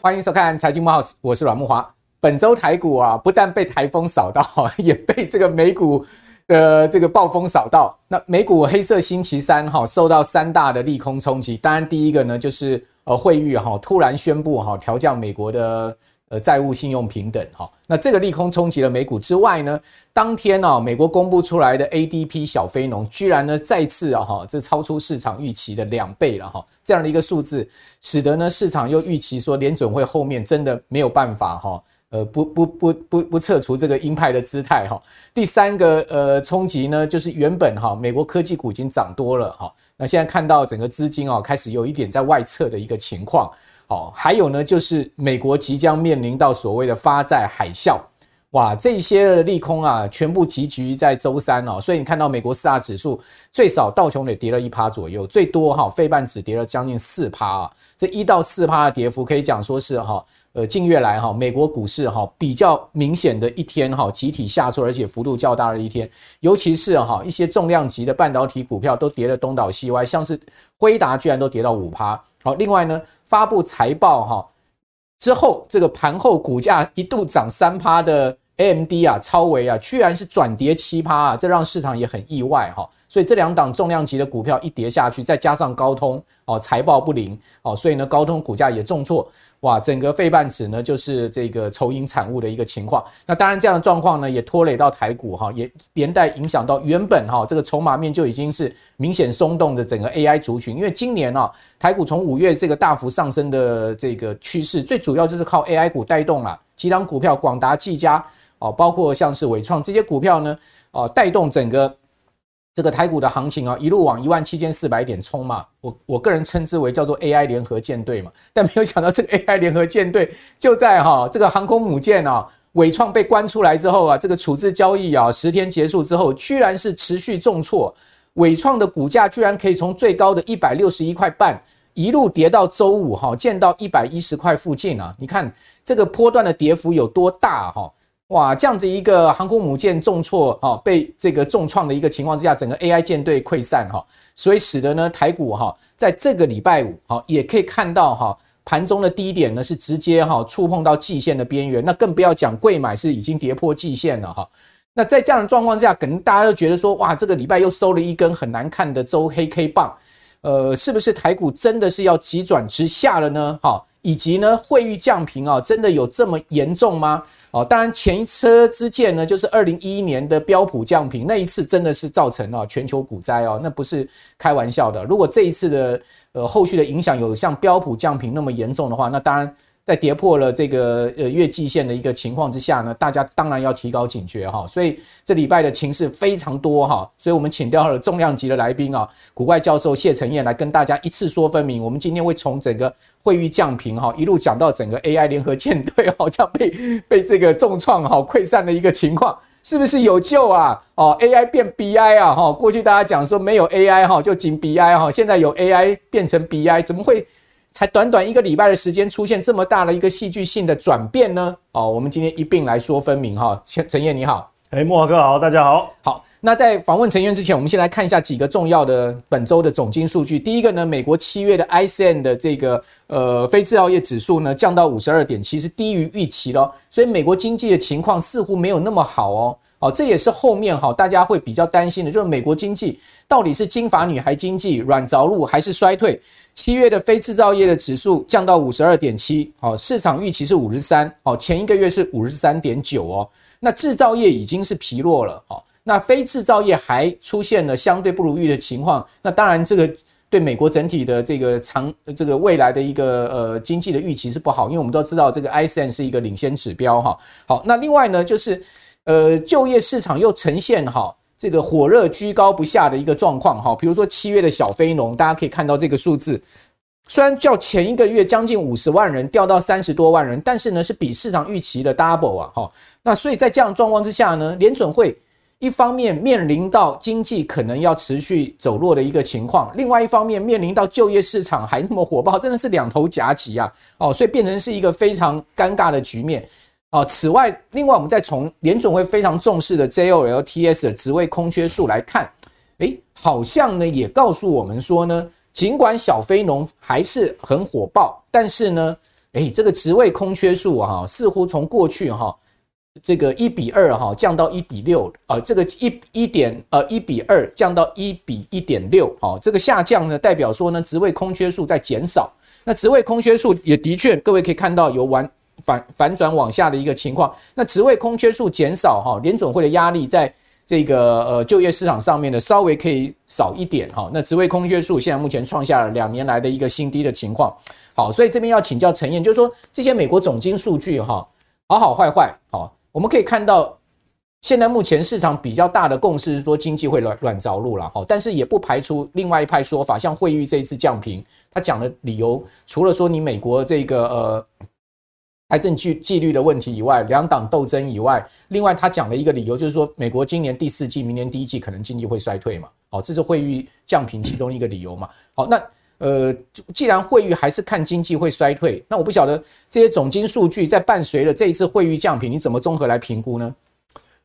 欢迎收看《财经慕 House》，我是阮慕华。本周台股啊，不但被台风扫到，也被这个美股的这个暴风扫到。那美股黑色星期三哈，受到三大的利空冲击。当然，第一个呢，就是呃，惠誉哈突然宣布哈调降美国的。呃，债务信用平等哈，那这个利空冲击了美股之外呢，当天呢，美国公布出来的 ADP 小非农居然呢再次啊哈，这超出市场预期的两倍了哈，这样的一个数字，使得呢市场又预期说联准会后面真的没有办法哈，呃不不不不不撤除这个鹰派的姿态哈。第三个呃冲击呢，就是原本哈美国科技股已经涨多了哈，那现在看到整个资金啊开始有一点在外撤的一个情况。还有呢，就是美国即将面临到所谓的发债海啸，哇，这些利空啊，全部集聚在周三哦，所以你看到美国四大指数最少道琼也跌了一趴左右，最多哈费半指跌了将近四趴啊，这一到四趴的跌幅可以讲说是哈，呃，近月来哈美国股市哈比较明显的一天哈集体下挫，而且幅度较大的一天，尤其是哈一些重量级的半导体股票都跌得东倒西歪，像是辉达居然都跌到五趴。好，另外呢。发布财报哈之后，这个盘后股价一度涨三趴的 AMD 啊，超维啊，居然是转跌七趴啊，这让市场也很意外哈。所以这两档重量级的股票一跌下去，再加上高通哦财报不灵哦，所以呢高通股价也重挫，哇，整个费半指呢就是这个愁云惨雾的一个情况。那当然这样的状况呢也拖累到台股哈，也连带影响到原本哈这个筹码面就已经是明显松动的整个 AI 族群，因为今年啊台股从五月这个大幅上升的这个趋势，最主要就是靠 AI 股带动了，几档股票广达、技嘉哦，包括像是伟创这些股票呢哦带动整个。这个台股的行情啊，一路往一万七千四百点冲嘛，我我个人称之为叫做 AI 联合舰队嘛，但没有想到这个 AI 联合舰队就在哈这个航空母舰啊，纬创被关出来之后啊，这个处置交易啊十天结束之后，居然是持续重挫，纬创的股价居然可以从最高的一百六十一块半一路跌到周五哈见到一百一十块附近啊，你看这个波段的跌幅有多大哈？哇，这样子一个航空母舰重挫哈，被这个重创的一个情况之下，整个 AI 舰队溃散哈，所以使得呢台股哈，在这个礼拜五哈，也可以看到哈，盘中的低点呢是直接哈触碰到季线的边缘，那更不要讲柜买是已经跌破季线了哈。那在这样的状况之下，可能大家都觉得说，哇，这个礼拜又收了一根很难看的周黑 K 棒，呃，是不是台股真的是要急转直下了呢？哈。以及呢，汇率降平啊，真的有这么严重吗？哦，当然前一车之鉴呢，就是二零一一年的标普降平，那一次真的是造成了全球股灾哦，那不是开玩笑的。如果这一次的呃后续的影响有像标普降平那么严重的话，那当然。在跌破了这个呃月季线的一个情况之下呢，大家当然要提高警觉哈。所以这礼拜的情势非常多哈，所以我们请到了重量级的来宾啊，股怪教授谢承彦来跟大家一次说分明。我们今天会从整个惠誉降评哈，一路讲到整个 AI 联合舰队好像被被这个重创哈溃散的一个情况，是不是有救啊？哦，AI 变 BI 啊哈，过去大家讲说没有 AI 哈就仅 BI 哈，现在有 AI 变成 BI，怎么会？才短短一个礼拜的时间，出现这么大的一个戏剧性的转变呢？哦，我们今天一并来说分明哈。陈陈彦你好，哎，莫华哥好，大家好。好，那在访问承彦之前，我们先来看一下几个重要的本周的总经数据。第一个呢，美国七月的 ISM 的这个呃非制造业指数呢降到五十二点七，是低于预期咯，所以美国经济的情况似乎没有那么好哦。哦，这也是后面哈大家会比较担心的，就是美国经济到底是金发女孩经济软着陆还是衰退？七月的非制造业的指数降到五十二点七，哦，市场预期是五十三，哦，前一个月是五十三点九哦，那制造业已经是疲弱了，哦，那非制造业还出现了相对不如意的情况，那当然这个对美国整体的这个长这个未来的一个呃经济的预期是不好，因为我们都知道这个 ISM 是一个领先指标哈，好，那另外呢就是。呃，就业市场又呈现哈这个火热居高不下的一个状况哈，比如说七月的小非农，大家可以看到这个数字，虽然较前一个月将近五十万人掉到三十多万人，但是呢是比市场预期的 double 啊哈。那所以在这样状况之下呢，联准会一方面面临到经济可能要持续走弱的一个情况，另外一方面面临到就业市场还那么火爆，真的是两头夹击啊哦，所以变成是一个非常尴尬的局面。啊，此外，另外我们再从联准会非常重视的 JOLTS 的职位空缺数来看，诶，好像呢也告诉我们说呢，尽管小非农还是很火爆，但是呢，诶，这个职位空缺数啊，似乎从过去哈这个一比二哈降到一比六，呃，这个一一点呃一比二降到一比一点六，好，这个下降呢代表说呢职位空缺数在减少，那职位空缺数也的确，各位可以看到有完。反反转往下的一个情况，那职位空缺数减少哈，联准会的压力在这个呃就业市场上面呢稍微可以少一点哈。那职位空缺数现在目前创下了两年来的一个新低的情况。好，所以这边要请教陈燕，就是说这些美国总经数据哈，好好坏坏好，我们可以看到现在目前市场比较大的共识是说经济会软软着陆了哈，但是也不排除另外一派说法，像惠誉这一次降评，他讲的理由除了说你美国这个呃。财政纪纪律的问题以外，两党斗争以外，另外他讲了一个理由，就是说美国今年第四季、明年第一季可能经济会衰退嘛。好，这是会议降评其中一个理由嘛。好，那呃，既然会议还是看经济会衰退，那我不晓得这些总经数据在伴随了这一次会议降评，你怎么综合来评估呢？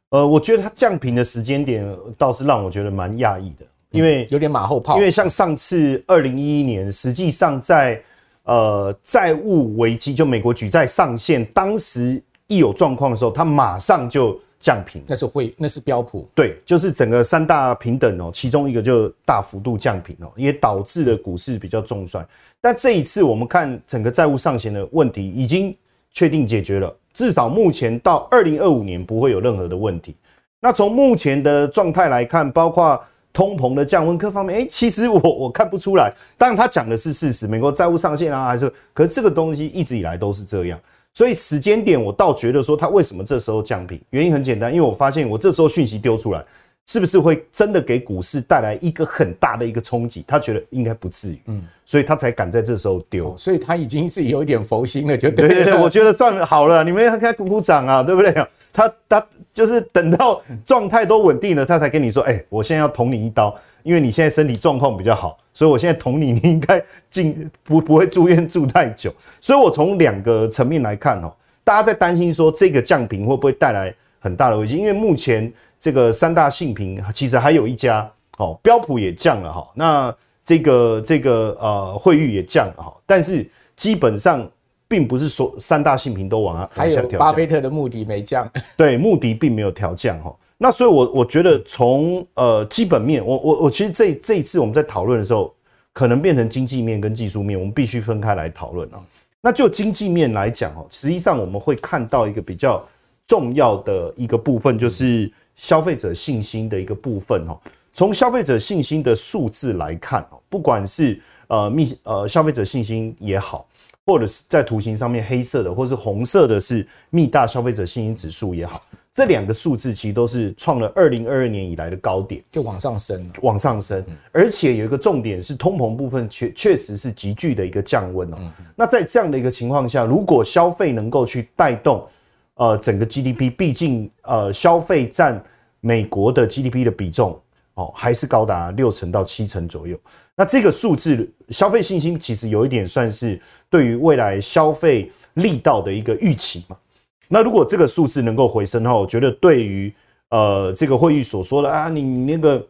呃，我觉得它降频的时间点倒是让我觉得蛮讶异的，因为有点马后炮。因为像上次二零一一年，实际上在呃，债务危机就美国举债上限，当时一有状况的时候，它马上就降平。那是会，那是标普。对，就是整个三大平等哦，其中一个就大幅度降平哦，也导致了股市比较重衰。但这一次我们看整个债务上限的问题已经确定解决了，至少目前到二零二五年不会有任何的问题。那从目前的状态来看，包括。通膨的降温各方面，哎、欸，其实我 我看不出来。当然，他讲的是事实，美国债务上限啊，还是，可是这个东西一直以来都是这样。所以时间点，我倒觉得说他为什么这时候降评，原因很简单，因为我发现我这时候讯息丢出来，是不是会真的给股市带来一个很大的一个冲击？他觉得应该不至于，嗯，所以他才敢在这时候丢、哦。所以他已经是有一点佛心了，就。对对对，我觉得算好了，你们应该鼓鼓掌啊，对不对？他他就是等到状态都稳定了，他才跟你说，哎、我现在要捅你一刀。因为你现在身体状况比较好，所以我现在捅你，你应该进不不会住院住太久。所以我从两个层面来看哦，大家在担心说这个降频会不会带来很大的危机？因为目前这个三大信评其实还有一家哦，标普也降了哈，那这个这个呃惠誉也降了哈，但是基本上并不是说三大信评都往下。还有巴菲特的目的没降，对，穆迪并没有调降哈。那所以我，我我觉得从呃基本面，我我我其实这这一次我们在讨论的时候，可能变成经济面跟技术面，我们必须分开来讨论啊。那就经济面来讲哦，实际上我们会看到一个比较重要的一个部分，就是消费者信心的一个部分哦。从消费者信心的数字来看哦，不管是呃密呃消费者信心也好，或者是在图形上面黑色的，或是红色的是密大消费者信心指数也好。这两个数字其实都是创了二零二二年以来的高点，就往上升，往上升。而且有一个重点是，通膨部分确确实是急剧的一个降温哦。那在这样的一个情况下，如果消费能够去带动呃整个 GDP，毕竟呃消费占美国的 GDP 的比重哦还是高达六成到七成左右。那这个数字消费信心其实有一点算是对于未来消费力道的一个预期嘛。那如果这个数字能够回升的话，我觉得对于呃这个会议所说的啊，你那个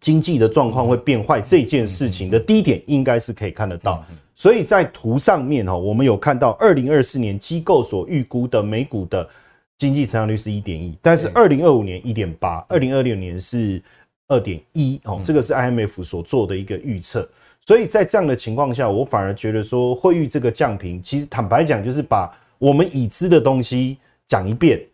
经济的状况会变坏这件事情的低点，应该是可以看得到。所以在图上面哈，我们有看到二零二四年机构所预估的美股的经济成长率是一点一，但是二零二五年一点八，二零二六年是二点一哦，这个是 IMF 所做的一个预测。所以在这样的情况下，我反而觉得说会议这个降评，其实坦白讲就是把。我们已知的东西讲一遍，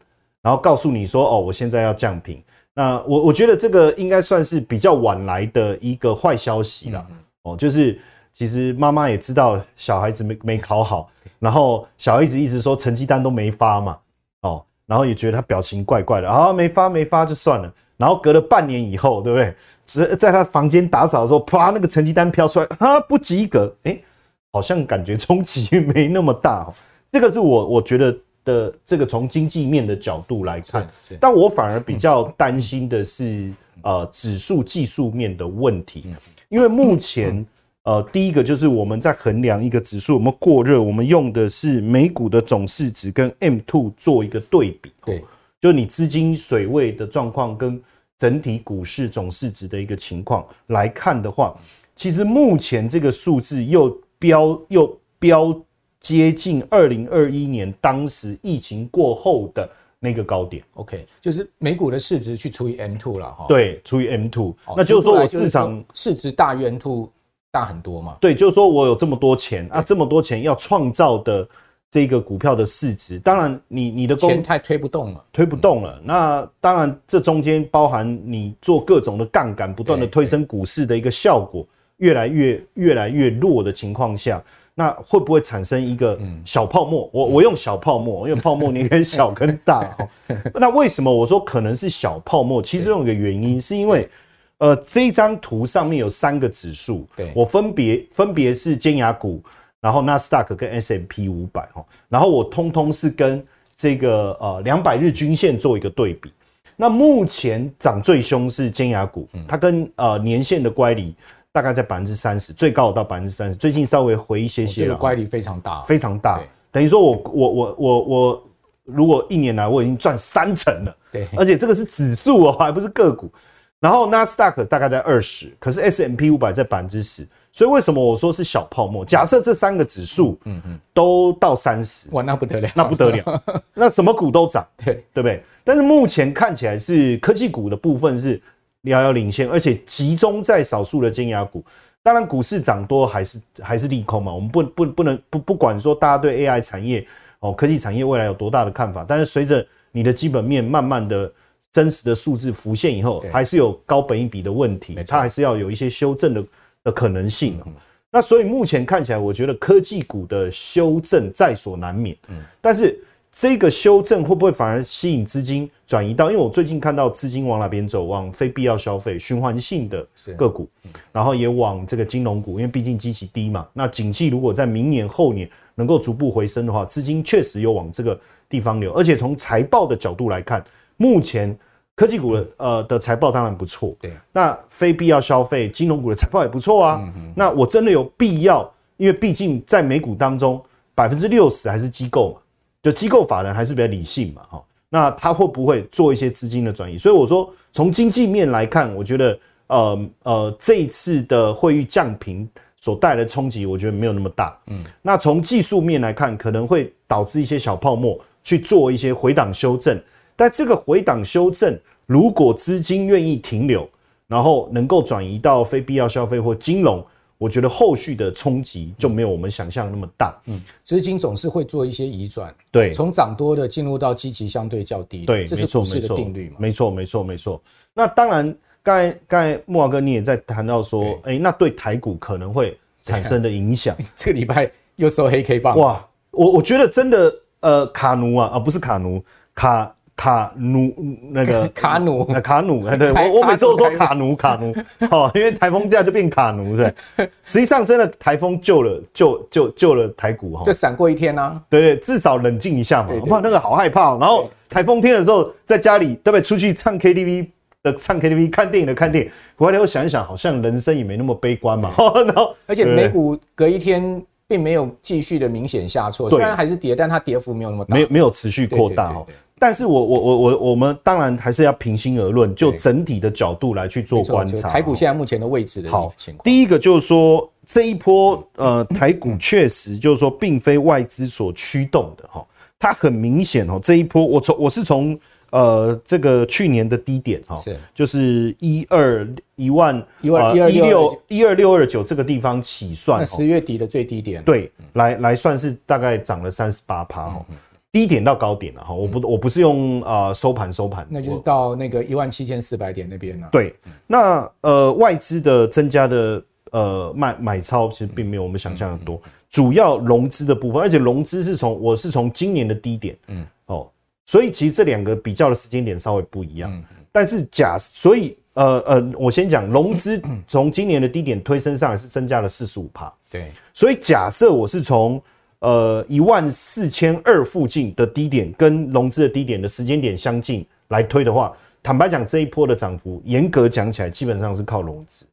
然后告诉你说：“哦，我现在要降评。”那我我觉得这个应该算是比较晚来的一个坏消息了。哦，就是其实妈妈也知道小孩子没没考好，然后小孩子一直说成绩单都没发嘛。哦，然后也觉得他表情怪怪的啊，没发没发就算了。然后隔了半年以后，对不对？只在他房间打扫的时候，啪，那个成绩单飘出来，啊，不及格。诶，好像感觉冲击没那么大。这个是我我觉得的这个从经济面的角度来看，但我反而比较担心的是呃指数技术面的问题，因为目前呃，第一个就是我们在衡量一个指数有没有过热，我们用的是美股的总市值跟 M two 做一个对比。对，就你资金水位的状况跟整体股市总市值的一个情况来看的话，其实目前这个数字又标又标接近二零二一年当时疫情过后的那个高点。OK，就是美股的市值去除以 M two 了哈。对，除以 M two，那就是说我市场市值大于 M two。大很多嘛？对，就是说我有这么多钱啊，这么多钱要创造的这个股票的市值，当然你你的钱太推不动了，推不动了。嗯、那当然这中间包含你做各种的杠杆，不断的推升股市的一个效果越来越越来越弱的情况下，那会不会产生一个小泡沫？我我用小泡沫，因为泡沫你可以小跟大。那为什么我说可能是小泡沫？其实有一个原因是因为。呃，这张图上面有三个指数，对，我分别分别是尖牙股，然后纳斯达克跟 S M P 五百哈，然后我通通是跟这个呃两百日均线做一个对比。那目前涨最凶是尖牙股，它跟呃年线的乖离大概在百分之三十，最高到百分之三十，最近稍微回一些些，这个乖离非常大，非常大。等于说我我我我我如果一年来我已经赚三成了，对，而且这个是指数哦，还不是个股。然后纳斯达克大概在二十，可是 S M P 五百在百分之十，所以为什么我说是小泡沫？假设这三个指数，嗯嗯，都到三十，哇，那不得了，那不得了，那什么股都涨，对对不对？但是目前看起来是科技股的部分是遥遥领先，而且集中在少数的尖牙股。当然，股市涨多还是还是利空嘛，我们不不不能不不管说大家对 AI 产业哦科技产业未来有多大的看法，但是随着你的基本面慢慢的。真实的数字浮现以后，还是有高本益比的问题，它还是要有一些修正的的可能性。那所以目前看起来，我觉得科技股的修正在所难免。嗯但是这个修正会不会反而吸引资金转移到？因为我最近看到资金往哪边走，往非必要消费、循环性的个股，然后也往这个金融股，因为毕竟基期低嘛。那景气如果在明年后年能够逐步回升的话，资金确实有往这个地方流。而且从财报的角度来看，目前科技股的呃的财报当然不错，对，那非必要消费金融股的财报也不错啊。嗯那我真的有必要？因为毕竟在美股当中，百分之六十还是机构嘛，就机构法人还是比较理性嘛，哈。那他会不会做一些资金的转移？所以我说，从经济面来看，我觉得呃呃这一次的汇率降频所带来的冲击，我觉得没有那么大。嗯，那从技术面来看，可能会导致一些小泡沫去做一些回档修正。但这个回档修正，如果资金愿意停留，然后能够转移到非必要消费或金融，我觉得后续的冲击就没有我们想象那么大。嗯，资金总是会做一些移转，对，从涨多的进入到积极相对较低，对，这是股市的定律嘛？没错，没错，没错。那当然，刚才刚才慕驊哥你也在谈到说，哎、欸，那对台股可能会产生的影响，这个礼拜又收黑 K 棒，哇，我我觉得真的，呃，卡奴啊，啊，不是卡奴，卡。卡努那个 卡 努，卡努，对，我我每次都说卡努卡努，好，因为台风假就变卡奴，是。实际上真的台风救了救救救了台股哈，就闪过一天啊，对对，至少冷静一下嘛，不然那个好害怕。然后台风天的时候在家里对不对？出去唱 KTV 的唱 KTV，看电影的看电影，回来后想一想，好像人生也没那么悲观嘛。然后而且美股隔一天并没有继续的明显下挫，虽然还是跌，但它跌幅没有那么大，没有没有持续扩大哦。但是我我我我我们当然还是要平心而论，就整体的角度来去做观察。台股现在目前的位置的情况。第一个就是说这一波呃台股确实就是说并非外资所驱动的哈，它很明显哦这一波我从我是从呃这个去年的低点哈，是。就是一二一万一万一六一二六二九这个地方起算，十月底的最低点。对来来算是大概涨了三十八趴哈。低点到高点了哈，我不我不是用呃收盘收盘，那就是到那个一万七千四百点那边了。对，那呃外资的增加的呃买买超其实并没有我们想象的多，主要融资的部分，而且融资是从我是从今年的低点，嗯。哦，所以其实这两个比较的时间点稍微不一样，但是假所以呃呃我先讲融资从今年的低点推升上来是增加了四十五趴，对，所以假设我是从呃，一万四千二附近的低点跟融资的低点的时间点相近来推的话，坦白讲，这一波的涨幅，严格讲起来，基本上是靠融资。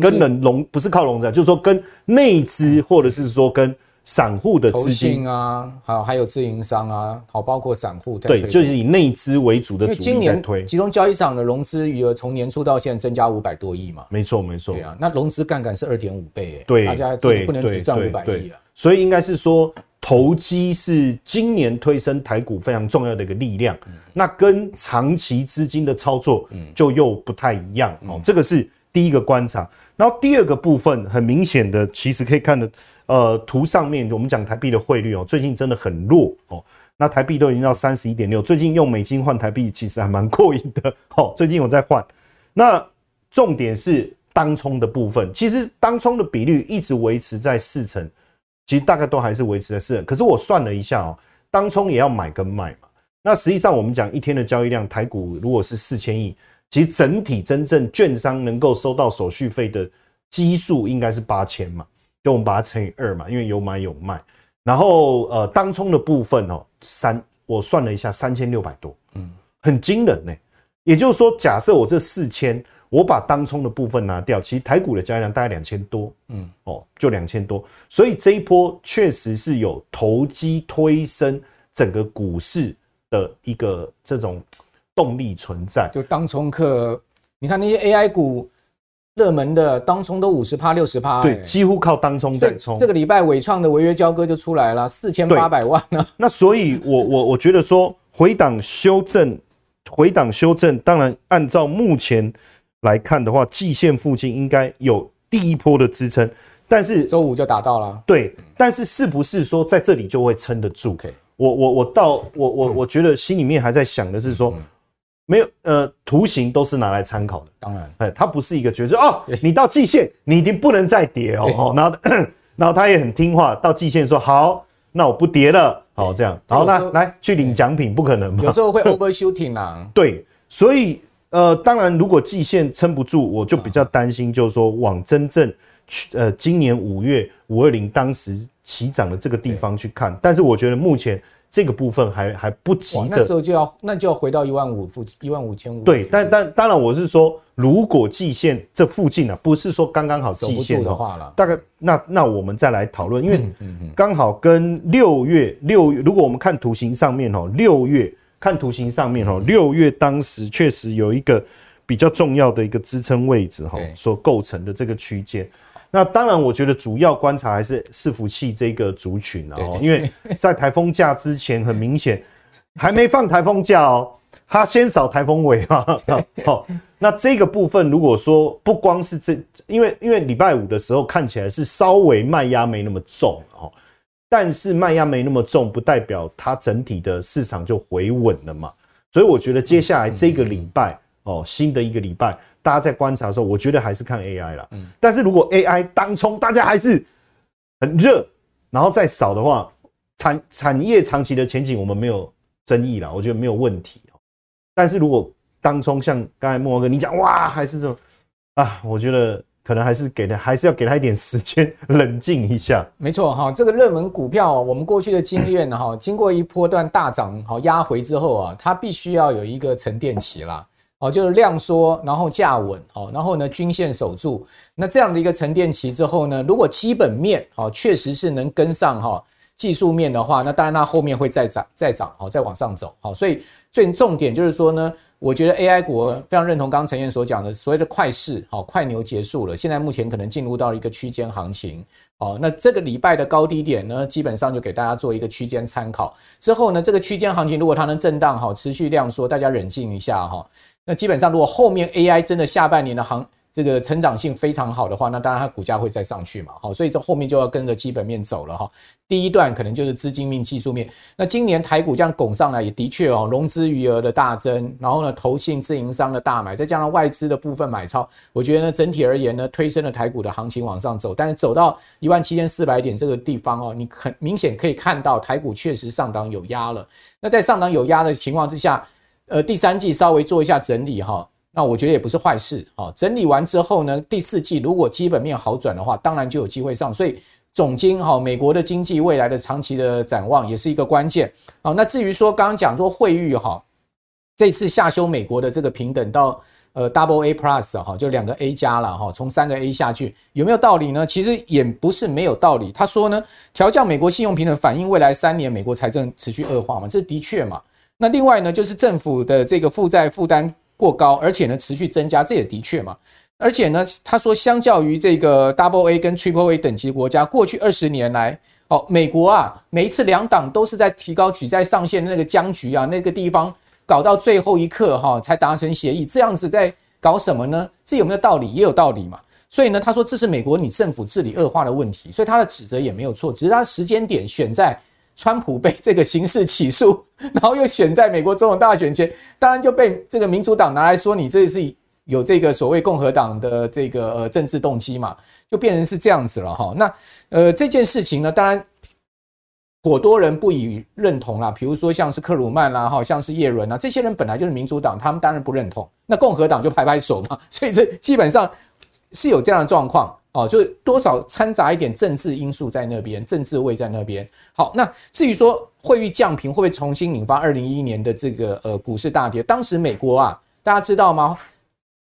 跟人融不是靠融资，就是说跟内资或者是说跟。散户的资金啊，好，还有自营商啊，好，包括散户对，就是以内资为主的主力在推。集中交易场的融资余额从年初到现在增加五百多亿嘛？没错，没错。对啊，那融资杠杆是二点五倍，哎，对，大家对不能只赚五百亿啊。所以应该是说，投机是今年推升台股非常重要的一个力量。嗯、那跟长期资金的操作，就又不太一样哦。嗯、这个是第一个观察。然后第二个部分，很明显的，其实可以看的。呃，图上面我们讲台币的汇率哦，最近真的很弱哦。那台币都已经到三十一点六，最近用美金换台币其实还蛮过瘾的哦。最近我在换，那重点是当冲的部分，其实当冲的比率一直维持在四成，其实大概都还是维持在四成。可是我算了一下哦，当冲也要买跟卖嘛。那实际上我们讲一天的交易量，台股如果是四千亿，其实整体真正券商能够收到手续费的基数应该是八千嘛。就我们把它乘以二嘛，因为有买有卖，然后呃，当冲的部分哦，三我算了一下，三千六百多，嗯，很惊人呢。也就是说，假设我这四千，我把当冲的部分拿掉，其实台股的交易量大概两千多，嗯，哦，就两千多，所以这一波确实是有投机推升整个股市的一个这种动力存在。就当冲客，你看那些 AI 股。热门的当冲都五十趴六十趴，对，几乎靠当冲在冲。这个礼拜伟创的违约交割就出来了，四千八百万呢。那所以我，我我我觉得说回档修正，回档修正，当然按照目前来看的话，季线附近应该有第一波的支撑，但是周五就达到了。对，但是是不是说在这里就会撑得住？Okay. 我我我到我我我觉得心里面还在想的是说。没有，呃，图形都是拿来参考的。当然，哎，它不是一个绝对哦。你到季线，你一定不能再跌哦。然后，然后他也很听话，到季线说好，那我不跌了。好，这样，好，那来去领奖品，不可能嘛？有时候会 overshooting 啊。对，所以，呃，当然，如果季线撑不住，我就比较担心，就是说往真正去，呃，今年五月五二零当时起涨的这个地方去看。但是，我觉得目前。这个部分还还不急着，那时候就要那就要回到一万五附近，一万五千五。对，但但当然我是说，如果季线这附近啊，不是说刚刚好季线的话了，大概那那我们再来讨论，因为刚好跟六月六月，如果我们看图形上面哦，六月看图形上面哦，六月当时确实有一个比较重要的一个支撑位置哈，所构成的这个区间。那当然，我觉得主要观察还是伺服器这个族群哦，因为在台风假之前，很明显还没放台风假哦，它先扫台风尾嘛。好，那这个部分如果说不光是这，因为因为礼拜五的时候看起来是稍微卖压没那么重哦，但是卖压没那么重，不代表它整体的市场就回稳了嘛。所以我觉得接下来这个礼拜哦，新的一个礼拜。大家在观察的时候，我觉得还是看 AI 啦。嗯，但是如果 AI 当冲，大家还是很热，然后再少的话，产产业长期的前景我们没有争议啦，我觉得没有问题。但是如果当冲像刚才慕驊哥你讲，哇，还是这种啊，我觉得可能还是给他，还是要给他一点时间冷静一下。没错哈，这个热门股票，我们过去的经验哈，经过一波段大涨好压回之后啊，它必须要有一个沉淀期啦。哦，就是量缩，然后价稳，哦，然后呢，均线守住，那这样的一个沉淀期之后呢，如果基本面哦确实是能跟上哈技术面的话，那当然它后面会再涨再涨，好再往上走，好，所以最重点就是说呢，我觉得 AI 股非常认同刚刚陈燕所讲的所谓的快势，好快牛结束了，现在目前可能进入到一个区间行情，哦，那这个礼拜的高低点呢，基本上就给大家做一个区间参考，之后呢，这个区间行情如果它能震荡好持续量缩，大家冷静一下哈。那基本上，如果后面 AI 真的下半年的行这个成长性非常好的话，那当然它股价会再上去嘛。好，所以这后面就要跟着基本面走了哈。第一段可能就是资金面、技术面。那今年台股这样拱上来，也的确哦，融资余额的大增，然后呢，投信自营商的大买，再加上外资的部分买超，我觉得呢，整体而言呢，推升了台股的行情往上走。但是走到一万七千四百点这个地方哦，你很明显可以看到台股确实上档有压了。那在上档有压的情况之下，呃，第三季稍微做一下整理哈，那我觉得也不是坏事哈。整理完之后呢，第四季如果基本面好转的话，当然就有机会上。所以总经哈，美国的经济未来的长期的展望也是一个关键。好，那至于说刚刚讲说汇率哈，这次下修美国的这个平等到呃 Double A Plus 哈，就两个 A 加了哈，从三个 A 下去有没有道理呢？其实也不是没有道理。他说呢，调降美国信用平等反映未来三年美国财政持续恶化嘛，这的确嘛。那另外呢，就是政府的这个负债负担过高，而且呢持续增加，这也的确嘛。而且呢，他说相较于这个 Double A 跟 Triple A 等级国家，过去二十年来，哦，美国啊，每一次两党都是在提高举债上限的那个僵局啊，那个地方。搞到最后一刻哈，才达成协议，这样子在搞什么呢？这有没有道理？也有道理嘛。所以呢，他说这是美国你政府治理恶化的问题，所以他的指责也没有错，只是他时间点选在川普被这个刑事起诉，然后又选在美国总统大选前，当然就被这个民主党拿来说你这是有这个所谓共和党的这个呃政治动机嘛，就变成是这样子了哈。那呃这件事情呢，当然。颇多人不予认同啦，比如说像是克鲁曼啦，哈，像是叶伦啊，这些人本来就是民主党，他们当然不认同。那共和党就拍拍手嘛，所以这基本上是有这样的状况哦，就多少掺杂一点政治因素在那边，政治味在那边。好，那至于说惠誉降评会不会重新引发二零一一年的这个呃股市大跌？当时美国啊，大家知道吗？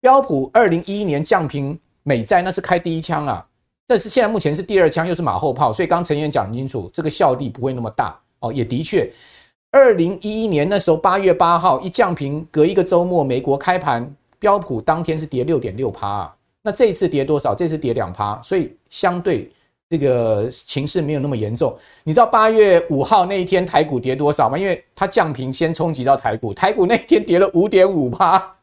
标普二零一一年降评美债那是开第一枪啊。但是现在目前是第二枪，又是马后炮，所以刚陈员讲清楚，这个效力不会那么大哦。也的确，二零一一年那时候八月八号一降评，隔一个周末，美国开盘标普当天是跌六点六趴啊。那这一次跌多少？这次跌两趴，所以相对这个情势没有那么严重。你知道八月五号那一天台股跌多少吗？因为它降平先冲击到台股，台股那一天跌了五点五趴，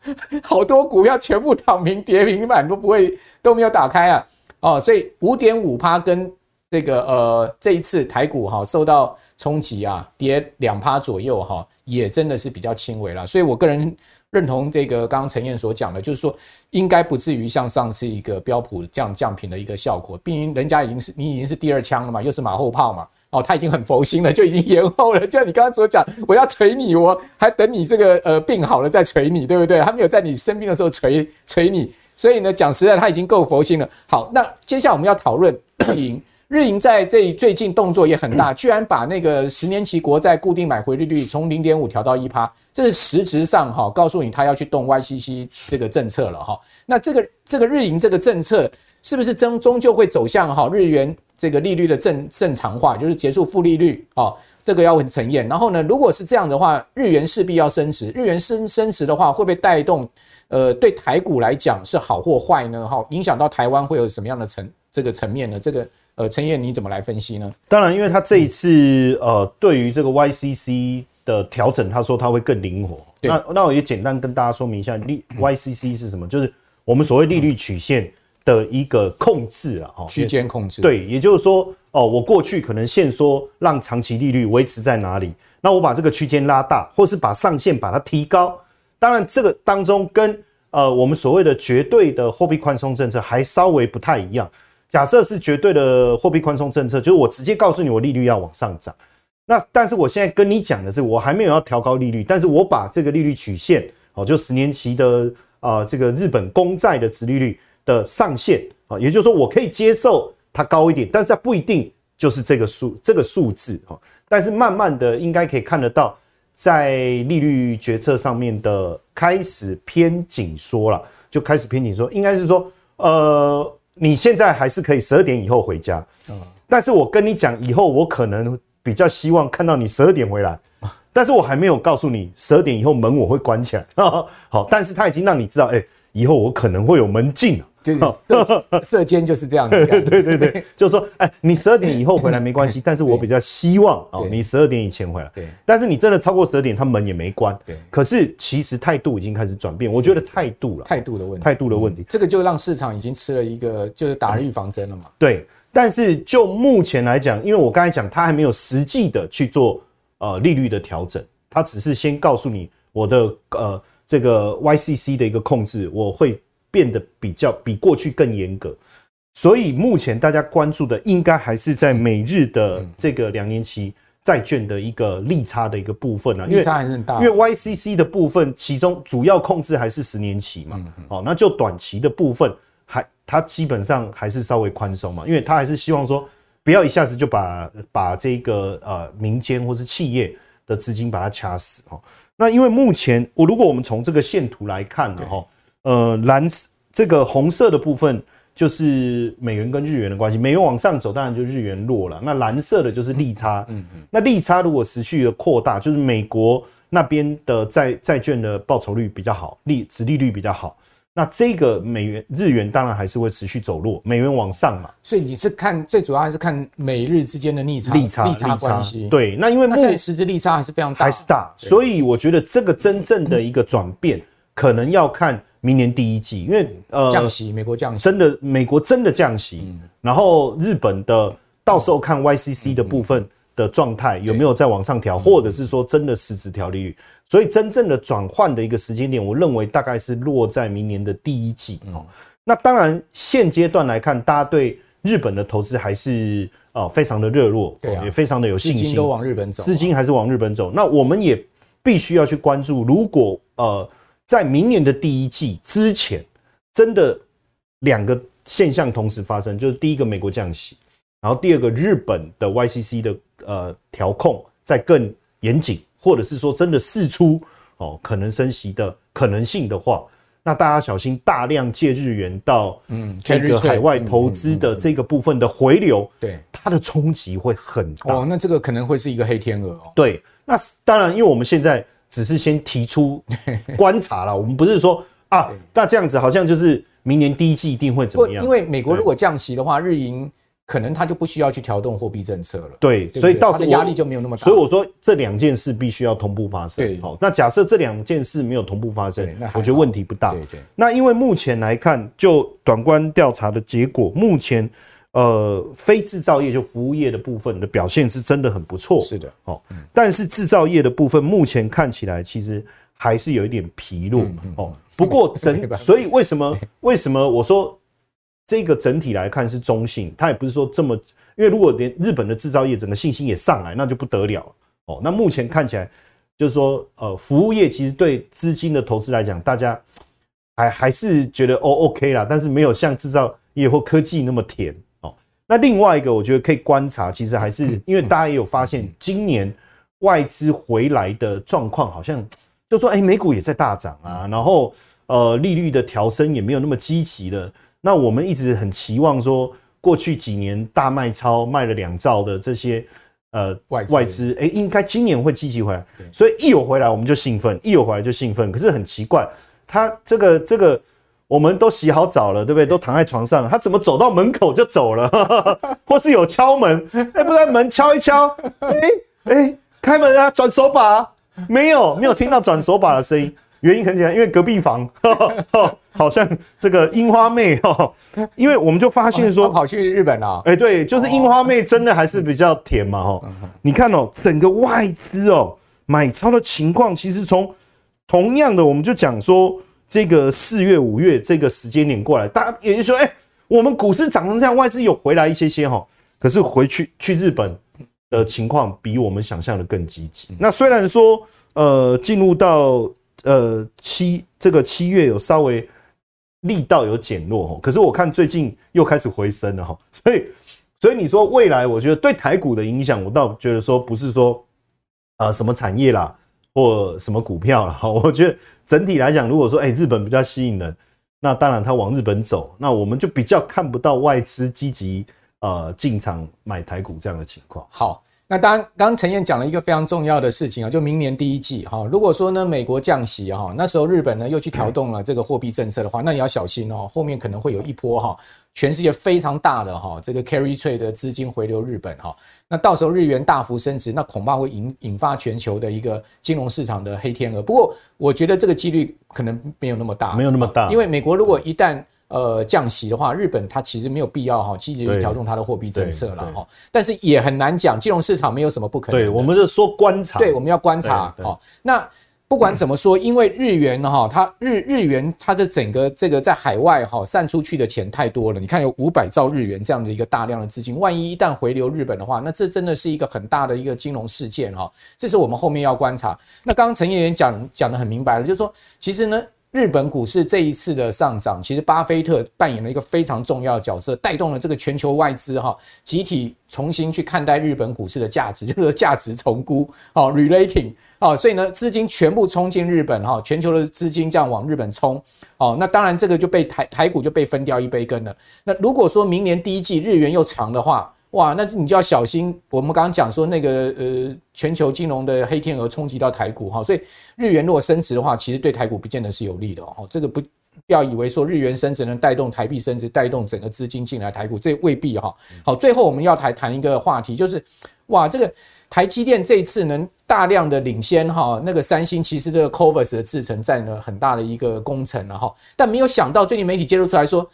好多股票全部躺平跌平板都不会都没有打开啊。哦，所以五点五趴跟这个呃这一次台股哈受到冲击啊，跌两趴左右哈，也真的是比较轻微了。所以我个人认同这个刚刚陈彦所讲的，就是说应该不至于像上次一个标普降降评的一个效果。毕竟人家已经是你已经是第二枪了嘛，又是马后炮嘛。哦，他已经很佛心了，就已经延后了。就像你刚刚所讲，我要锤你，我还等你这个呃病好了再锤你，对不对？他没有在你生病的时候锤锤你。所以呢，讲实在，他已经够佛心了。好，那接下来我们要讨论日银。日银在这最近动作也很大，居然把那个十年期国债固定买回利率从零点五调到一趴，这是实质上哈，告诉你他要去动 YCC 这个政策了哈。那这个这个日银这个政策是不是终终究会走向哈日元这个利率的正正常化，就是结束负利率啊？这个要问陈彦。然后呢，如果是这样的话，日元势必要升值，日元升升值的话，会不会带动？呃，对台股来讲是好或坏呢？哈，影响到台湾会有什么样的层这个层面呢？这个呃，陈燕你怎么来分析呢？当然，因为他这一次呃，对于这个 YCC 的调整，他说他会更灵活。那那我也简单跟大家说明一下，利 YCC 是什么？就是我们所谓利率曲线的一个控制啊，哈，区间控制。对，也就是说，哦，我过去可能限缩让长期利率维持在哪里，那我把这个区间拉大，或是把上限把它提高。当然，这个当中跟呃我们所谓的绝对的货币宽松政策还稍微不太一样。假设是绝对的货币宽松政策，就是我直接告诉你我利率要往上涨。那但是我现在跟你讲的是，我还没有要调高利率，但是我把这个利率曲线哦，就十年期的啊、呃、这个日本公债的殖利率的上限啊，也就是说我可以接受它高一点，但是它不一定就是这个数这个数字啊。但是慢慢的应该可以看得到。在利率决策上面的开始偏紧缩了，就开始偏紧缩，应该是说，呃，你现在还是可以十二点以后回家，但是我跟你讲，以后我可能比较希望看到你十二点回来，但是我还没有告诉你十二点以后门我会关起来，好，但是他已经让你知道，哎，以后我可能会有门禁了。就是射射箭就是这样的，对对对，就是说，哎，你十二点以后回来没关系，但是我比较希望哦，你十二点以前回来。对，但是你真的超过十二点，他门也没关。对，可是其实态度已经开始转变，我觉得态度了，态度的问题，态度的问题，这个就让市场已经吃了一个就是打了预防针了嘛。对，但是就目前来讲，因为我刚才讲，他还没有实际的去做呃利率的调整，他只是先告诉你我的呃这个 YCC 的一个控制，我会。变得比较比过去更严格，所以目前大家关注的应该还是在美日的这个两年期债券的一个利差的一个部分啊，利差还是很大。因为 YCC 的部分，其中主要控制还是十年期嘛，哦，那就短期的部分还它基本上还是稍微宽松嘛，因为它还是希望说不要一下子就把把这个呃民间或是企业的资金把它掐死哦。那因为目前我如果我们从这个线图来看的哈。呃蓝这个红色的部分就是美元跟日元的关系，美元往上走，当然就日元弱了。那蓝色的就是利差，嗯嗯，那利差如果持续的扩大，就是美国那边的债债券的报酬率比较好，利殖利率比较好。那这个美元日元当然还是会持续走弱，美元往上嘛。所以你是看最主要还是看美日之间的逆差、利差、利差关系。对，那因为目前实质利差还是非常大，还是大。所以我觉得这个真正的一个转变，可能要看明年第一季，因为呃降息，美国降息，真的美国真的降息，然后日本的到时候看 YCC 的部分的状态有没有再往上调，或者是说真的实质调利率。所以真正的转换的一个时间点，我认为大概是落在明年的第一季哦。那当然，现阶段来看，大家对日本的投资还是呃非常的热络，对，也非常的有信心，资金都往日本走，资金还是往日本走。那我们也必须要去关注，如果呃在明年的第一季之前，真的两个现象同时发生，就是第一个美国降息，然后第二个日本的 YCC 的呃调控在更严谨。或者是说真的试出哦，可能升息的可能性的话，那大家小心大量借日元到嗯这个海外投资的这个部分的回流，对它的冲击会很大哦。那这个可能会是一个黑天鹅哦。对，那当然，因为我们现在只是先提出观察了，我们不是说啊，那这样子好像就是明年第一季一定会怎么样？因为美国如果降息的话，日银。可能它就不需要去调动货币政策了，对，所以到它的压力就没有那么大。所以我说这两件事必须要同步发生。对，好，那假设这两件事没有同步发生，那我觉得问题不大。对对。那因为目前来看，就短观调查的结果，目前呃非制造业就服务业的部分的表现是真的很不错。是的，哦，但是制造业的部分目前看起来其实还是有一点疲弱。哦，不过 整，所以为什么为什么我说？这个整体来看是中性，它也不是说这么，因为如果连日本的制造业整个信心也上来，那就不得了哦。那目前看起来就是说，呃，服务业其实对资金的投资来讲，大家还还是觉得哦 OK 啦，但是没有像制造业或科技那么甜哦。那另外一个我觉得可以观察，其实还是因为大家也有发现，今年外资回来的状况好像就说，哎，美股也在大涨啊，然后呃，利率的调升也没有那么积极了。那我们一直很期望说，过去几年大卖超卖了两兆的这些呃外外资，哎，应该今年会积极回来。所以一有回来我们就兴奋，一有回来就兴奋。可是很奇怪，它这个这个我们都洗好澡了，对不对？都躺在床上，他怎么走到门口就走了？或是有敲门？哎，不然门敲一敲，哎哎，开门啊，转手把，没有没有听到转手把的声音。原因很简单，因为隔壁房 好像这个樱花妹哈，因为我们就发现说跑去日本了，哎，对，就是樱花妹真的还是比较甜嘛哈。你看哦，整个外资哦买超的情况，其实从同样的，我们就讲说这个四月五月这个时间点过来，大家也就是说，哎，我们股市涨成这样，外资有回来一些些哈，可是回去去日本的情况比我们想象的更积极。那虽然说呃进入到呃，七这个七月有稍微力道有减弱哈，可是我看最近又开始回升了哈，所以所以你说未来，我觉得对台股的影响，我倒觉得说不是说啊什么产业啦或什么股票了哈，我觉得整体来讲，如果说哎日本比较吸引人，那当然它往日本走，那我们就比较看不到外资积极呃进场买台股这样的情况。好。那当然，刚刚陈燕讲了一个非常重要的事情啊，就明年第一季哈，如果说呢美国降息哈，那时候日本呢又去调动了这个货币政策的话，那你要小心哦，后面可能会有一波哈，全世界非常大的哈这个 carry trade 的资金回流日本哈，那到时候日元大幅升值，那恐怕会引引发全球的一个金融市场的黑天鹅。不过我觉得这个几率可能没有那么大，没有那么大，因为美国如果一旦呃，降息的话，日本它其实没有必要哈积极去调整它的货币政策了哈。但是也很难讲，金融市场没有什么不可能。对，我们是说观察。对，我们要观察。好，那不管怎么说，因为日元哈，它日日元它的整个这个在海外哈散出去的钱太多了。你看有五百兆日元这样的一个大量的资金，万一一旦回流日本的话，那这真的是一个很大的一个金融事件哈。这是我们后面要观察。那刚刚陈议员讲讲的很明白了，就是说其实呢。日本股市这一次的上涨，其实巴菲特扮演了一个非常重要的角色，带动了这个全球外资哈集体重新去看待日本股市的价值，就是价值重估，好 relating，好，所以呢资金全部冲进日本哈，全球的资金这样往日本冲，好，那当然这个就被台台股就被分掉一杯羹了。那如果说明年第一季日元又长的话，哇，那你就要小心。我们刚刚讲说那个呃，全球金融的黑天鹅冲击到台股哈，所以日元如果升值的话，其实对台股不见得是有利的哦。这个不要以为说日元升值能带动台币升值，带动整个资金进来台股，这未必哈。好，最后我们要谈谈一个话题，就是哇，这个台积电这一次能大量的领先哈，那个三星其实这个 Covers 的制程占了很大的一个工程了哈，但没有想到最近媒体揭露出来说。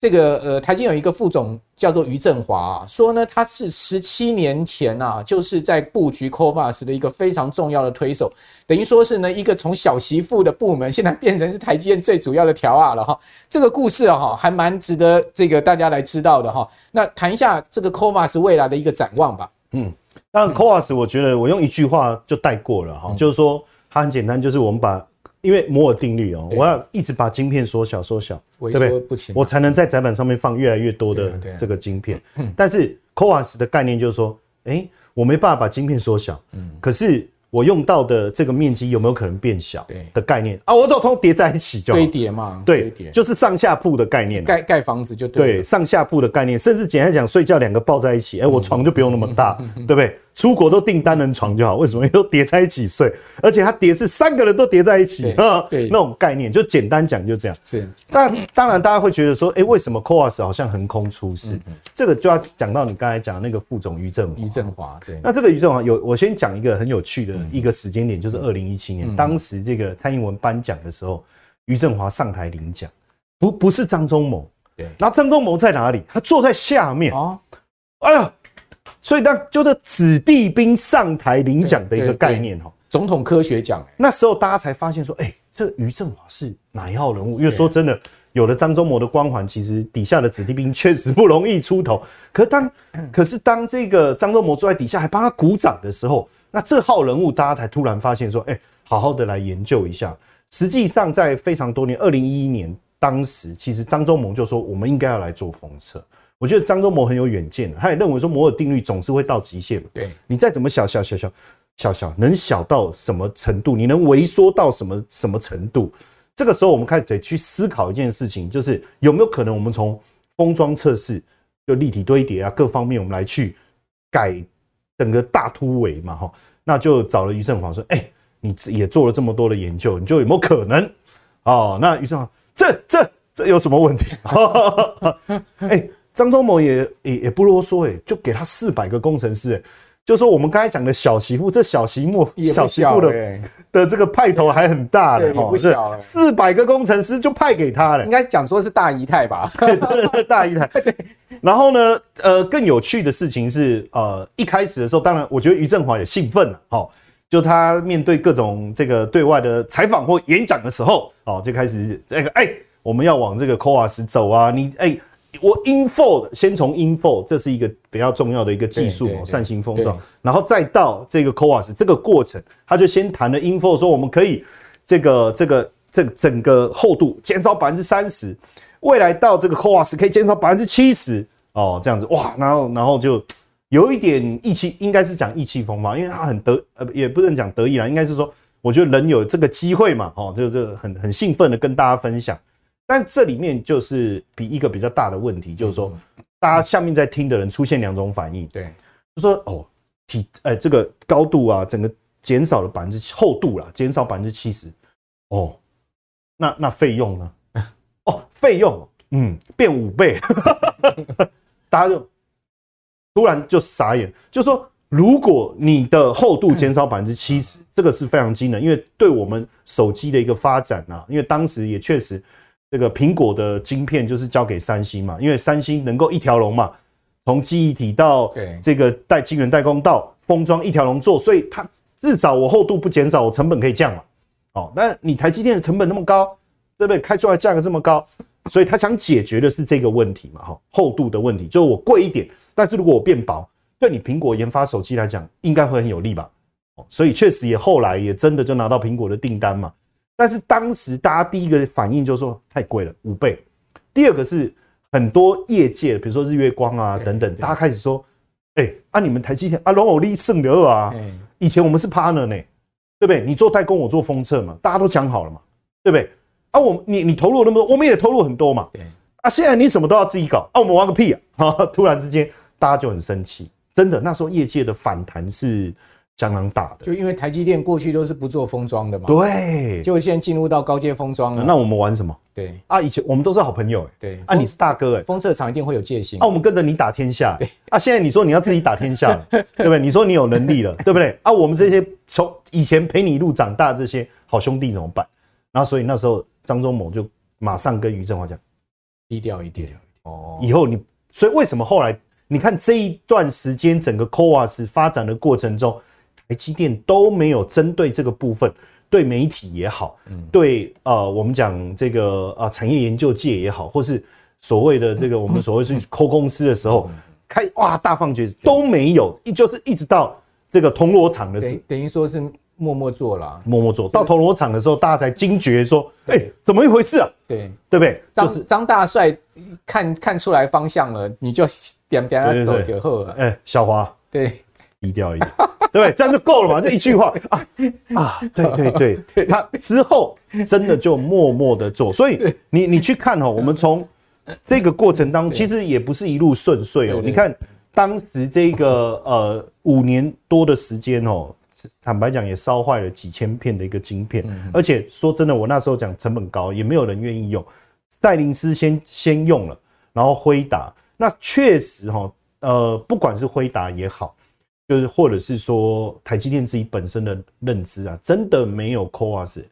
这个呃，台积有一个副总叫做余振华啊，说呢，他是十七年前啊，就是在布局 CoVaS 的一个非常重要的推手，等于说是呢一个从小媳妇的部门，现在变成是台积电最主要的条啊了哈。这个故事啊，还蛮值得这个大家来知道的哈。那谈一下这个 CoVaS 未来的一个展望吧。嗯，当然 CoVaS，我觉得我用一句话就带过了哈，就是说它很简单，就是我们把。因为摩尔定律哦，我要一直把晶片缩小缩小，对不对？我才能在载板上面放越来越多的这个晶片。但是 CoWoS 的概念就是说，哎，我没办法把晶片缩小，嗯可是。我用到的这个面积有没有可能变小？对的概念啊，我都通叠在一起就好，堆叠嘛，对，就是上下铺的概念，盖盖房子就对，对，上下铺的概念，甚至简单讲，睡觉两个抱在一起，哎，我床就不用那么大，对不对？出国都订单人床就好，为什么？都叠在一起睡？而且它叠是三个人都叠在一起啊，对，那种概念就简单讲就这样。是，但当然大家会觉得说，哎，为什么 CoWoS 好像横空出世？这个就要讲到你刚才讲的那个副总于振华，于振华，对，那这个于振华有，我先讲一个很有趣的。一个时间点就是二零一七年，当时这个蔡英文颁奖的时候，于振华上台领奖，不不是张忠谋，对，然后张忠谋在哪里？他坐在下面。啊，哎呀，所以当就是子弟兵上台领奖的一个概念哈，总统科学奖。那时候大家才发现说，哎，这余振华是哪一号人物？因为说真的，有了张忠谋的光环，其实底下的子弟兵确实不容易出头。可当 可是当这个张忠谋坐在底下还帮他鼓掌的时候。那这号人物，大家才突然发现说，哎，好好的来研究一下。实际上，在非常多年，二零一一年，当时其实张忠谋就说，我们应该要来做封测。我觉得张忠谋很有远见，他也认为说，摩尔定律总是会到极限。对，你再怎么小小小小小小，能小到什么程度？你能微缩到什么什么程度？这个时候，我们开始得去思考一件事情，就是有没有可能，我们从封装测试、就立体堆叠啊各方面，我们来去改。整个大突围嘛，哈，那就找了余振华说：“哎，你也做了这么多的研究，你就有没有可能？哦，那余振华，这这这有什么问题？哎，张忠谋也也也不啰嗦，哎，就给他四百个工程师，哎。”就是说我们刚才讲的小媳妇，这小媳妇小媳妇的的这个派头还很大的哈，是四百个工程师就派给他了，应该讲说是大姨太吧？大姨太。然后呢，呃，更有趣的事情是，呃，一开始的时候，当然我觉得于振华也兴奋了，哈，就他面对各种这个对外的采访或演讲的时候，哦，就开始这个哎，我们要往这个 CoWoS 走啊，你哎。我 InFold 先从 InFold，这是一个比较重要的一个技术哦，扇形封装，然后再到这个 CoWoS 这个过程，他就先谈了 InFold，说我们可以这个这个这个整个厚度减少百分之三十，未来到这个 CoWoS 可以减少百分之七十哦，这样子哇，然后然后就有一点意气，应该是讲意气风发，因为他很得呃，也不能讲得意啦，应该是说我觉得人有这个机会嘛，哦，就这个很很兴奋的跟大家分享。但这里面就是比一个比较大的问题，就是说，大家下面在听的人出现两种反应，对，就说哦，体呃这个高度啊，整个减少了百分之厚度啦，减少百分之七十，哦，那那费用呢？哦，费用，嗯，变五倍 大家就突然就傻眼，就说如果你的厚度减少百分之七十，这个是非常惊人，因为对我们手机的一个发展啊，因为当时也确实。这个苹果的晶片就是交给三星嘛，因为三星能够一条龙嘛，从记忆体到这个带晶圆代工到封装一条龙做，所以它至少我厚度不减少，我成本可以降嘛。哦，那你台积电的成本那么高，对不对？开出来价格这么高，所以他想解决的是这个问题嘛，哈，厚度的问题，就是我贵一点，但是如果我变薄，对你苹果研发手机来讲，应该会很有利吧？哦，所以确实也后来也真的就拿到苹果的订单嘛。但是当时大家第一个反应就是说太贵了，五倍。第二个是很多业界，比如说日月光啊等等，大家开始说，哎、欸，啊你们台积电啊，龙偶力胜的二啊，以前我们是 partner 呢，对不对？你做代工，我做封测嘛，大家都讲好了嘛，对不对？啊我你你投入那么多，我们也投入很多嘛，对。啊现在你什么都要自己搞，啊我们玩个屁啊！哈，突然之间大家就很生气，真的那时候业界的反弹是。相当大的，就因为台积电过去都是不做封装的嘛，对，就现在进入到高阶封装了。那我们玩什么？对啊，以前我们都是好朋友哎，对啊，你是大哥哎，封测厂一定会有戒心。啊，我们跟着你打天下，对啊，现在你说你要自己打天下了，对不对？你说你有能力了，对不对？啊，我们这些从以前陪你一路长大这些好兄弟怎么办？然后所以那时候张忠谋就马上跟余振华讲，低调一点哦，以后你所以为什么后来你看这一段时间整个 CoWoS 发展的过程中。台积电都没有针对这个部分，对媒体也好，对呃我们讲这个啊产业研究界也好，或是所谓的这个我们所谓去抠公司的时候，开哇大放厥词都没有，一就是一直到这个铜锣厂的时候，等于说是默默做了，默默做到铜锣厂的时候，大家才惊觉说，哎，怎么一回事啊？对对不对？张张大帅看看出来方向了，你就点点走就好了。哎，小华，对，低调一点。对 不对？这样就够了嘛？就一句话啊啊！对对 对，他之后真的就默默的做。所以你你去看哦，我们从这个过程当中，其实也不是一路顺遂哦。你看当时这个呃五年多的时间哦，坦白讲也烧坏了几千片的一个晶片，而且说真的，我那时候讲成本高，也没有人愿意用。赛灵思先先用了，然后辉达，那确实哈，呃，不管是辉达也好。就是，或者是说，台积电自己本身的认知啊，真的没有 CoWoS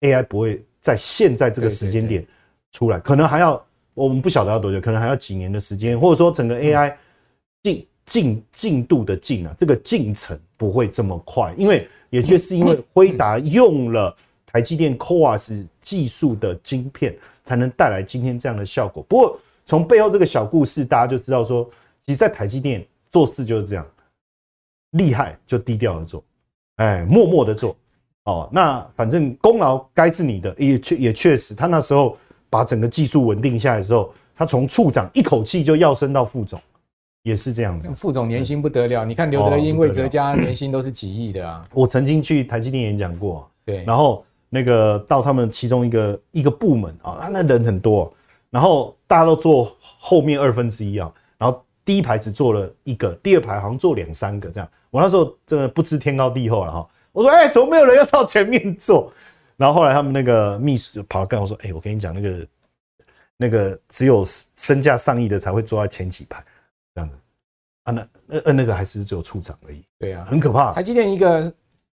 AI 不会在现在这个时间点出来，可能还要我们不晓得要多久，可能还要几年的时间，或者说整个 AI 进进进度的进啊，这个进程不会这么快，因为也就是因为辉达用了台积电 CoWoS 技术的晶片，才能带来今天这样的效果。不过从背后这个小故事，大家就知道说，其实，在台积电做事就是这样。厉害就低调的做，哎，默默的做，哦，那反正功劳该是你的，也确也确实，他那时候把整个技术稳定下来之后，他从处长一口气就要升到副总，也是这样子。副总年薪不得了，你看刘德英、魏哲家年薪都是几亿的啊。我曾经去台积电演讲过，对，然后那个到他们其中一个一个部门啊，那人很多，然后大家都坐后面二分之一啊，然后第一排只坐了一个，第二排好像坐两三个这样。我那时候真的不知天高地厚了哈，我说哎、欸，怎么没有人要到前面坐？然后后来他们那个秘书跑来跟我说，哎、欸，我跟你讲，那个那个只有身价上亿的才会坐在前几排，这样子啊，那那那个还是只有处长而已。对啊，很可怕。台积电一个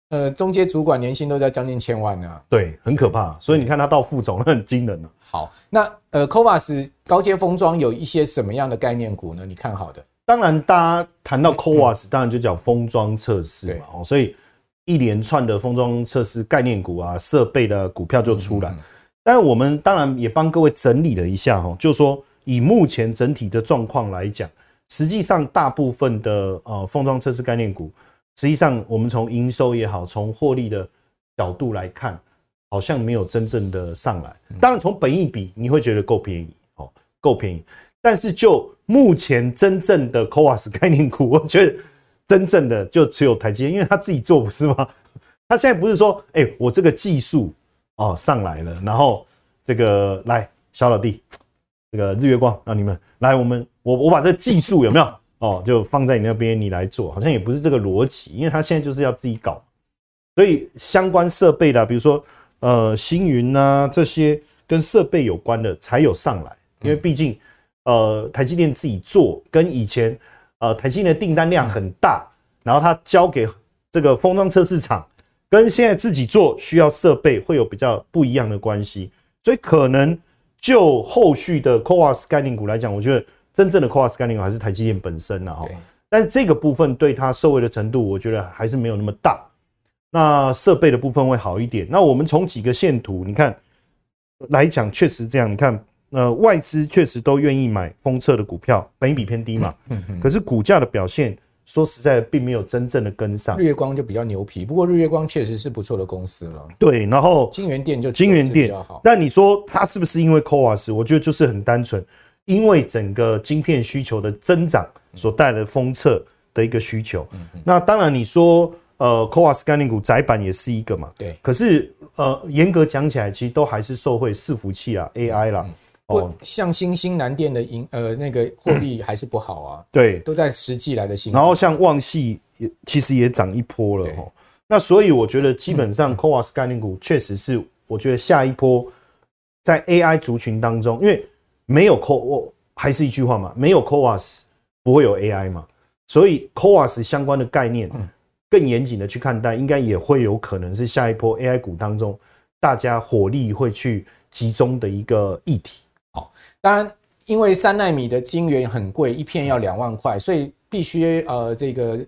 呃中阶主管年薪都在将近千万呢、啊。对，很可怕。所以你看他到副总，那很惊人了。好，那呃 c o v a s 高阶封装有一些什么样的概念股呢？你看好的？当然，大家谈到 CoWoS，当然就讲封装测试嘛，哦，所以一连串的封装测试概念股啊、设备的股票就出来。但是我们当然也帮各位整理了一下，哦，就是说以目前整体的状况来讲，实际上大部分的呃封装测试概念股，实际上我们从营收也好，从获利的角度来看，好像没有真正的上来。当然，从本益比你会觉得够便宜，哦，够便宜。但是就目前真正的 CoWoS 概念股，我觉得真正的就只有台积电，因为他自己做不是吗？他现在不是说，哎、我这个技术哦上来了，然后这个来小老弟，这个日月光让你们来，我们我我把这技术有没有 哦，就放在你那边，你来做，好像也不是这个逻辑，因为他现在就是要自己搞，所以相关设备的，比如说呃星云啊这些跟设备有关的才有上来，因为毕竟。呃，台积电自己做，跟以前呃台积电的订单量很大，然后他交给这个封装测试厂，跟现在自己做需要设备会有比较不一样的关系，所以可能就后续的 CoWoS 概念股来讲，我觉得真正的 CoWoS 概念股还是台积电本身了哈。但是这个部分对它受惠的程度，我觉得还是没有那么大。那设备的部分会好一点。那我们从几个线图你看来讲，确实这样，你看。呃，外资确实都愿意买封测的股票，本益比偏低嘛，可是股价的表现说实在，并没有真正的跟上。日月光就比较牛皮，不过日月光确实是不错的公司了。对，然后金源店就金源店好。那你说它是不是因为 CoWoS？我觉得就是很单纯，因为整个晶片需求的增长所带来的封测的一个需求。嗯嗯。那当然你说呃 CoWoS 概念股窄板也是一个嘛。对。可是呃严格讲起来，其实都还是受惠伺服器啊 AI 啦。哦，像新兴南电的盈呃那个获利还是不好啊，嗯、对，都在实际来的新。然后像旺系也其实也涨一波了哈，那所以我觉得基本上 CoWoS 概念股确实是我觉得下一波在 AI 族群当中，因为没有 Co，我还是一句话嘛，没有 CoWoS 不会有 AI 嘛，所以 CoWoS 相关的概念更严谨的去看待，应该也会有可能是下一波 AI 股当中大家火力会去集中的一个议题。好，当然，因为三奈米的晶圆很贵，一片要两万块，所以必须呃这个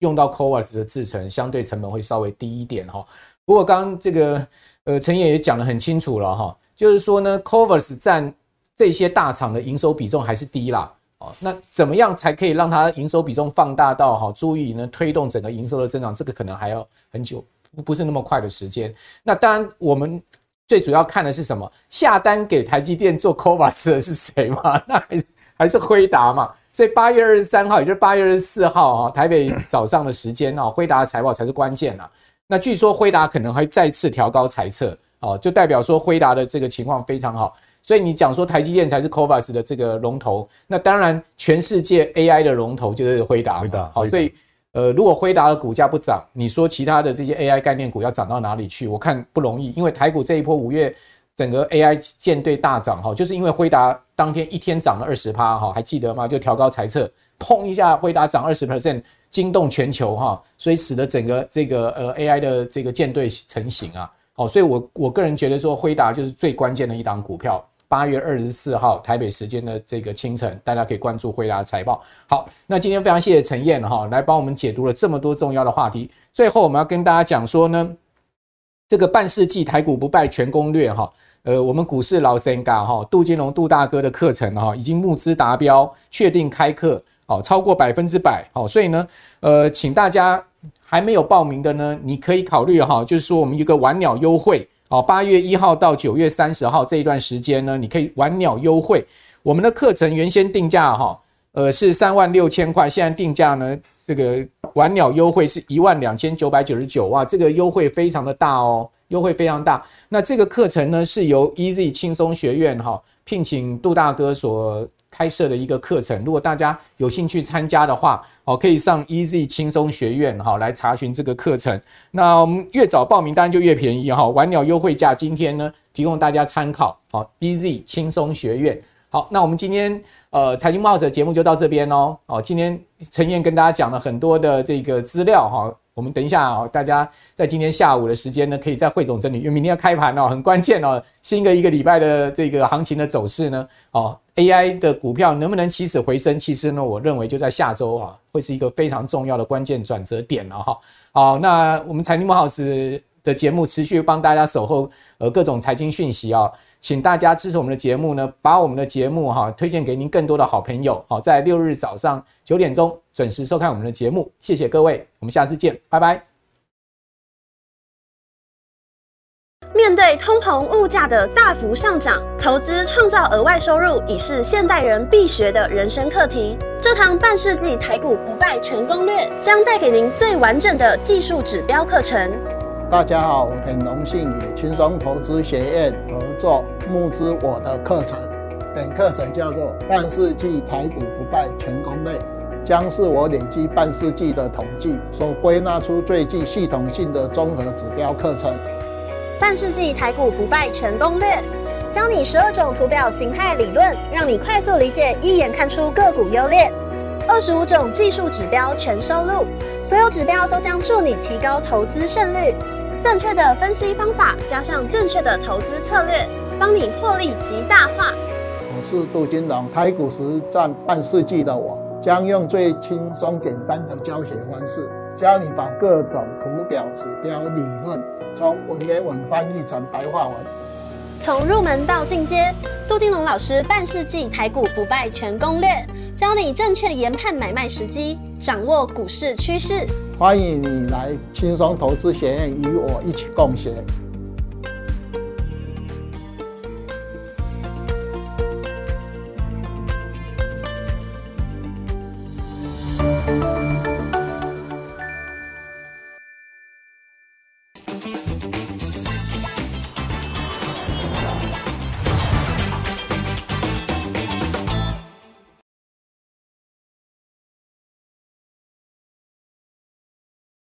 用到 CoWoS 的制程，相对成本会稍微低一点哈。不过刚刚这个呃陈燕也讲得很清楚了哈，就是说呢，CoWoS 占这些大厂的营收比重还是低啦。哦，那怎么样才可以让它营收比重放大到哈，足以呢推动整个营收的增长？这个可能还要很久，不是那么快的时间。那当然我们。最主要看的是什么？下单给台积电做 c o v a s 的是谁嘛？那还是还是辉达嘛？所以八月二十三号，也就是八月二十四号啊，台北早上的时间啊，辉达的财报才是关键啊。那据说辉达可能会再次调高财测哦，就代表说辉达的这个情况非常好。所以你讲说台积电才是 c o v a s 的这个龙头，那当然全世界 AI 的龙头就是辉达。辉达好，所以。呃，如果辉达的股价不涨，你说其他的这些 AI 概念股要涨到哪里去？我看不容易，因为台股这一波五月整个 AI 舰队大涨哈，就是因为辉达当天一天涨了二十趴哈，还记得吗？就调高财测，砰一下辉达涨二十 percent，惊动全球哈，所以使得整个这个呃 AI 的这个舰队成型啊，好，所以我我个人觉得说辉达就是最关键的一档股票。八月二十四号台北时间的这个清晨，大家可以关注辉达财报。好，那今天非常谢谢陈燕哈，来帮我们解读了这么多重要的话题。最后我们要跟大家讲说呢，这个半世纪台股不败全攻略哈，呃，我们股市老神咖哈杜金龙杜大哥的课程哈已经募资达标，确定开课哦，超过百分之百哦，所以呢，呃，请大家还没有报名的呢，你可以考虑哈，就是说我们一个晚鸟优惠。好，八月一号到九月三十号这一段时间呢，你可以晚鸟优惠。我们的课程原先定价哈，呃是三万六千块，现在定价呢，这个晚鸟优惠是一万两千九百九十九，哇，这个优惠非常的大哦，优惠非常大。那这个课程呢，是由 EZ 轻松学院哈聘请杜大哥所。开设的一个课程，如果大家有兴趣参加的话，哦，可以上 EZ 轻松学院哈来查询这个课程。那我们越早报名当然就越便宜哈，晚鸟优惠价今天呢提供大家参考。好，EZ 轻松学院。好，那我们今天呃财经慕 House 的节目就到这边哦。哦，今天陈燕跟大家讲了很多的这个资料哈。我们等一下啊，大家在今天下午的时间呢，可以再汇总整理，因为明天要开盘哦，很关键哦。新的一个礼拜的这个行情的走势呢，哦，AI 的股票能不能起死回生？其实呢，我认为就在下周啊，会是一个非常重要的关键转折点了哈。好，那我们财经慕 House 的节目持续帮大家守候呃各种财经讯息啊。请大家支持我们的节目呢，把我们的节目哈推荐给您更多的好朋友。好，在六日早上九点钟准时收看我们的节目。谢谢各位，我们下次见，拜拜。面对通膨物价的大幅上涨，投资创造额外收入已是现代人必学的人生课题。这堂半世纪台股不败全攻略将带给您最完整的技术指标课程。大家好，我很荣幸与轻松投资学院合作募资我的课程。本课程叫做《半世纪台股不败全攻略》，将是我累积半世纪的统计所归纳出最具系统性的综合指标课程。半世纪台股不败全攻略，教你十二种图表形态理论，让你快速理解，一眼看出个股优劣。二十五种技术指标全收录，所有指标都将助你提高投资胜率。正确的分析方法加上正确的投资策略，帮你获利极大化。我是杜金龙，台股实战半世纪的我，将用最轻松简单的教学方式，教你把各种图表、指标、理论，从文言文翻译成白话文。从入门到进阶，杜金龙老师半世纪台股不败全攻略，教你正确研判买卖时机。掌握股市趋势。欢迎你来轻松投资学院与我一起共学。